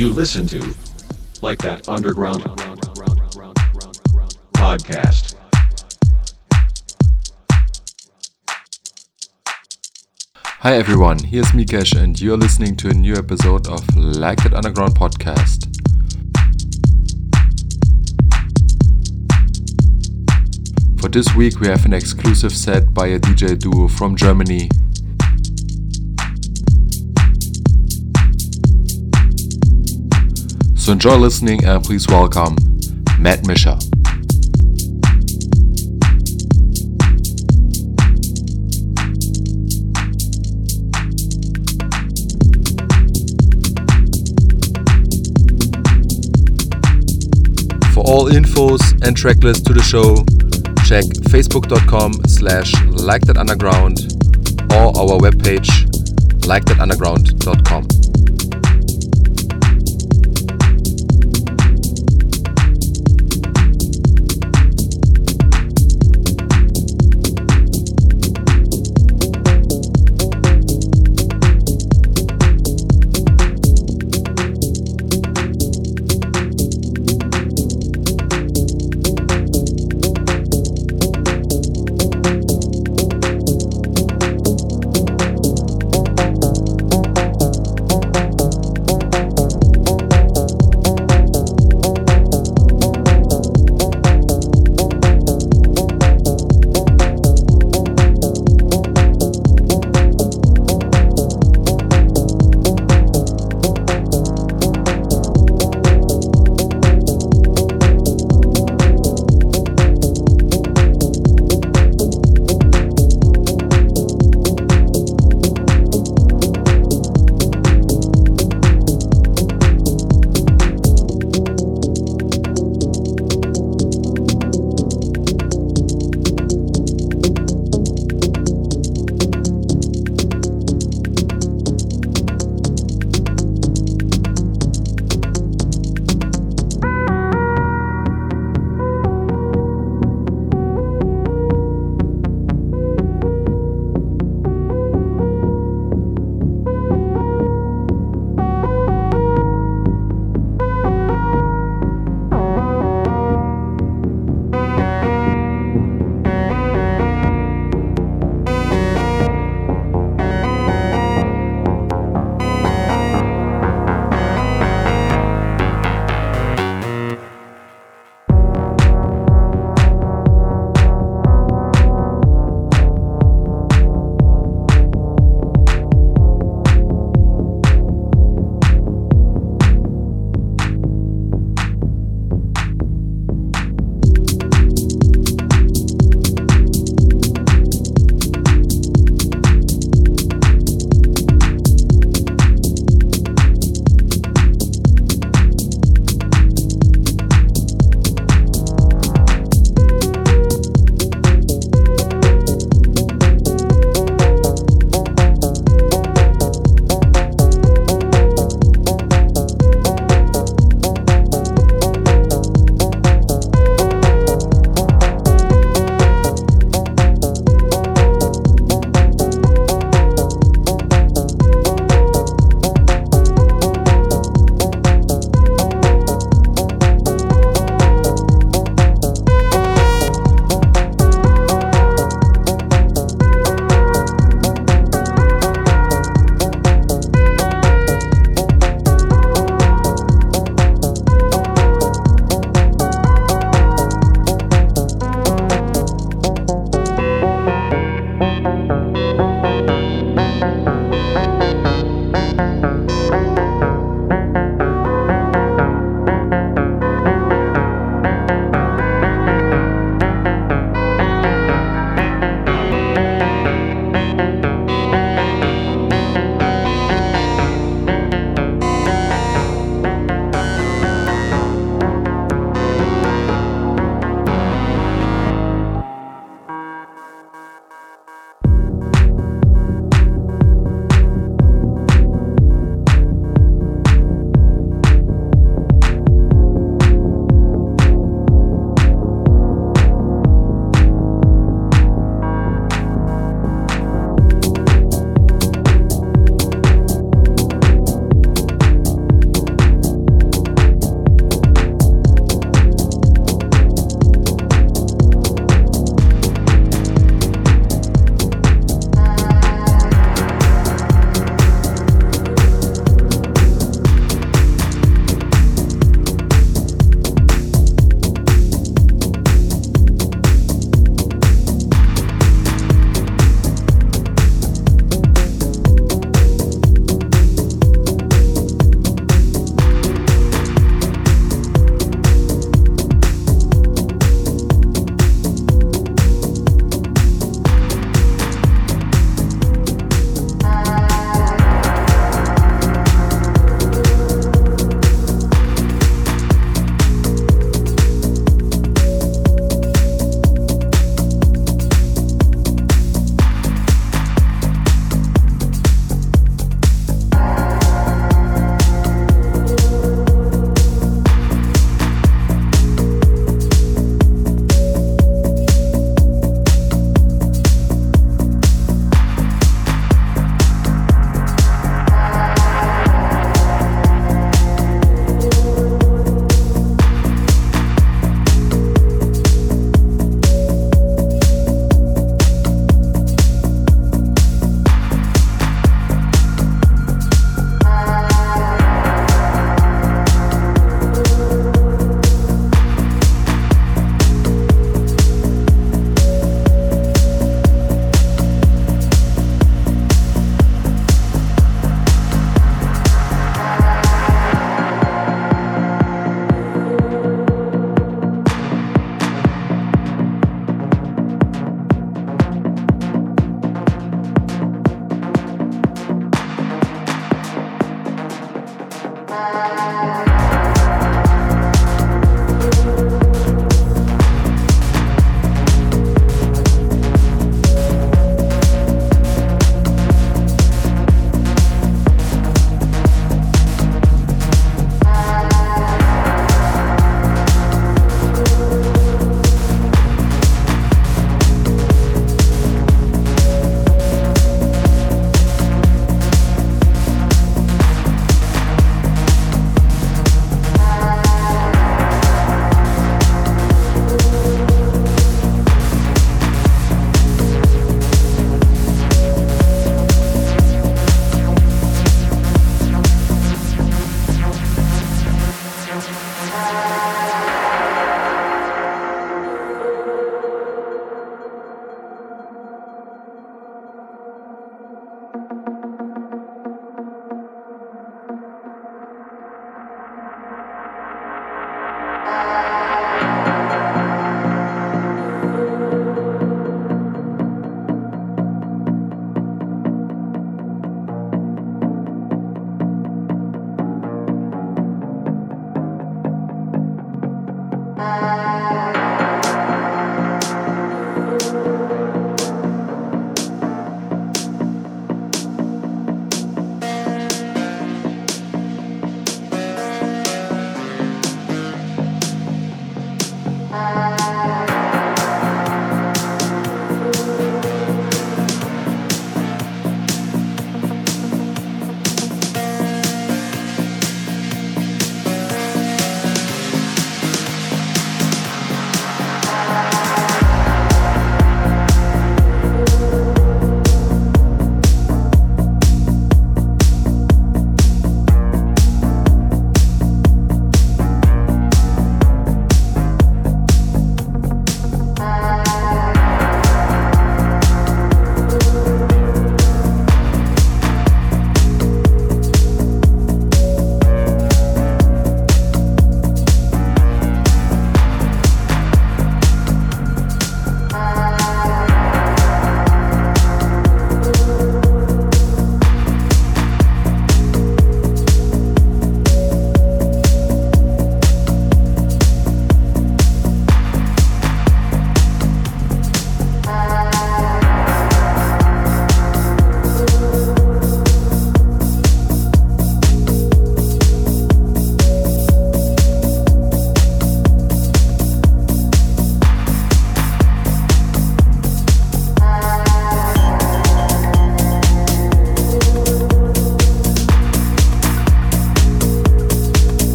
You listen to like that underground podcast. Hi everyone, here's Mikesh, and you're listening to a new episode of Like That Underground podcast. For this week, we have an exclusive set by a DJ duo from Germany. So enjoy listening and please welcome Mad Mischer. For all infos and tracklist to the show, check facebook.com slash like that underground or our webpage likethatunderground.com.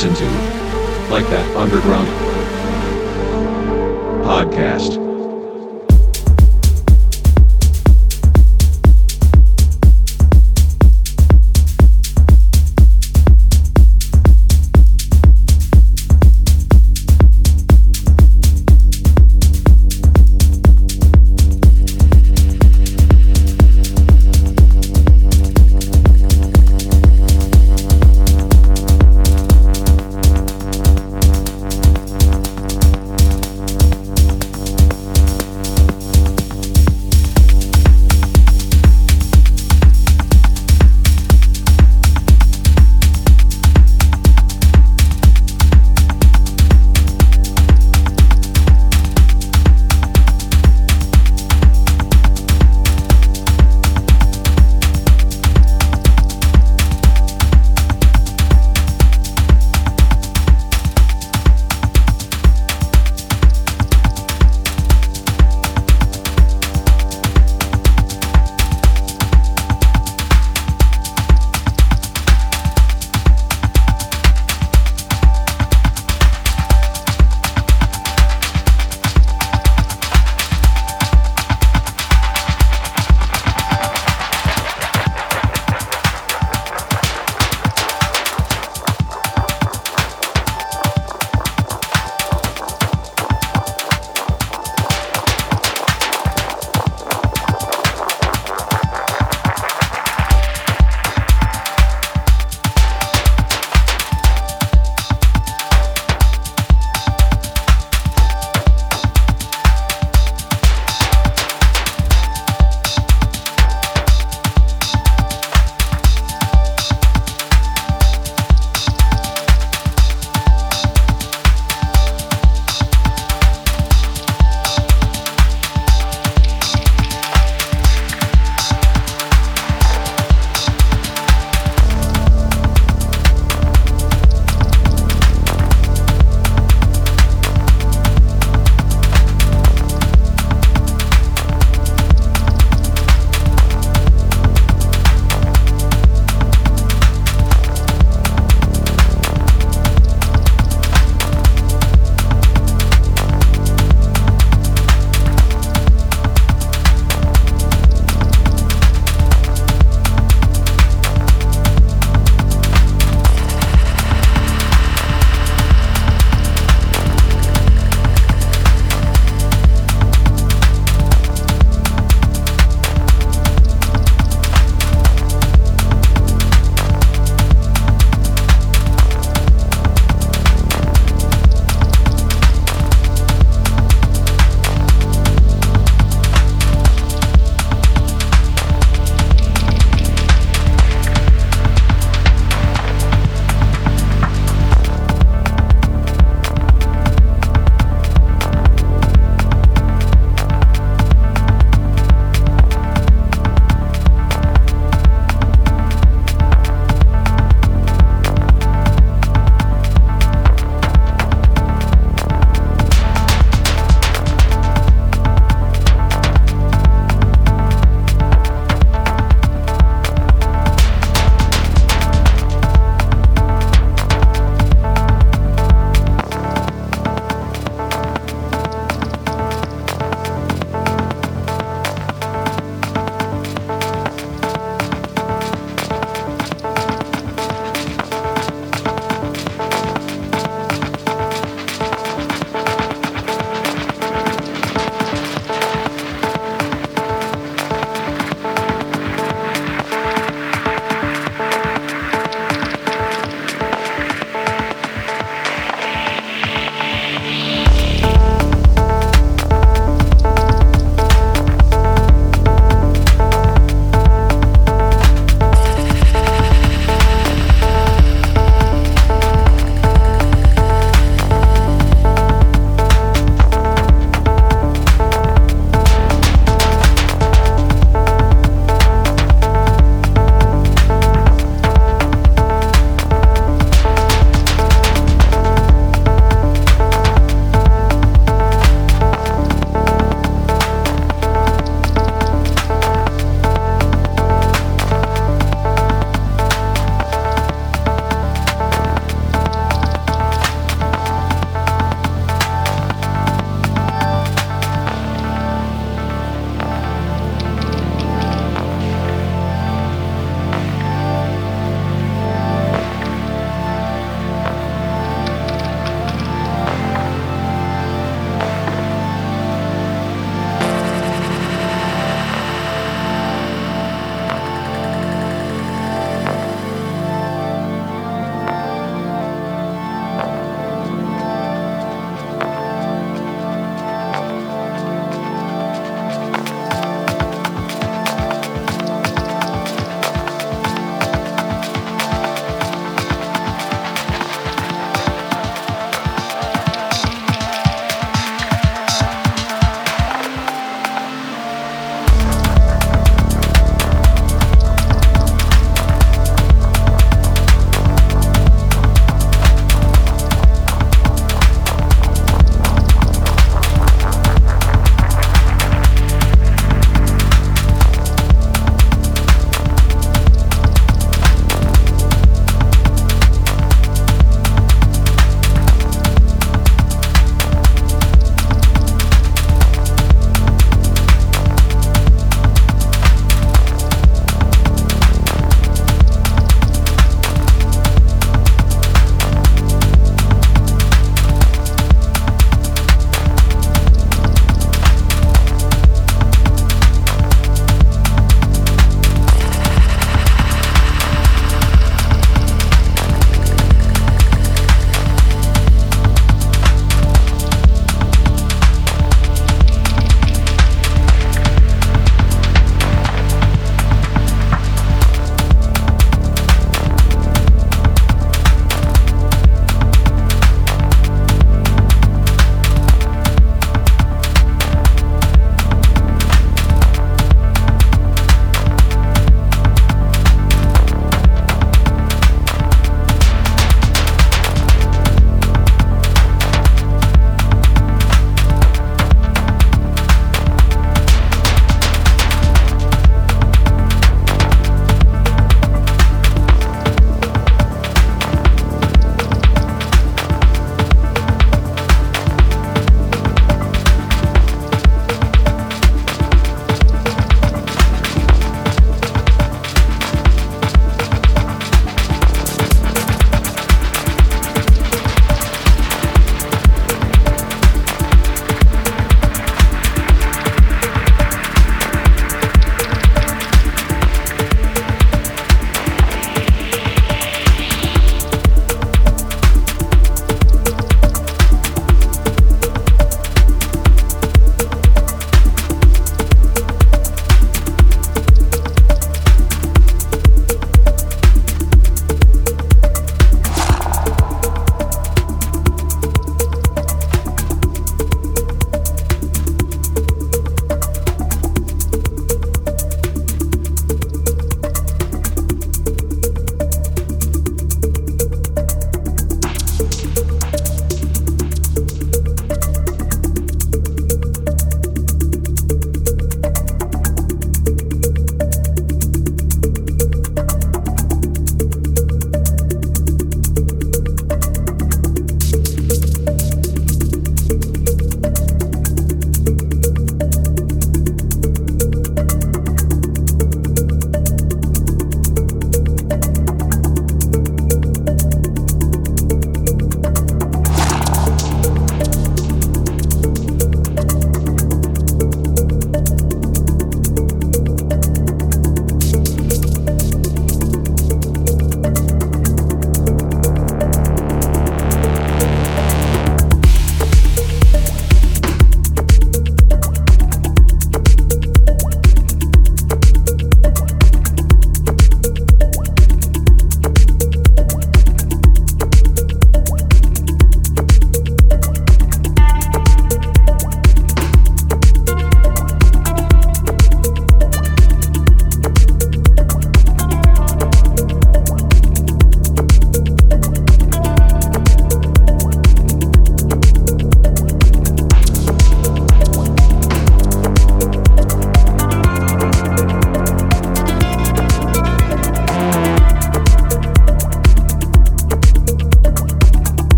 listen to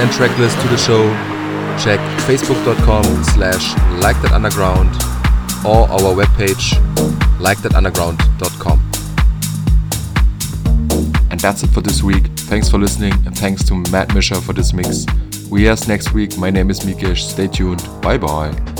and tracklist to the show, check facebook.com slash like that underground or our webpage likethatunderground.com. And that's it for this week. Thanks for listening and thanks to Mad Mischer for this mix. We as next week. My name is Mikesh. Stay tuned. Bye bye.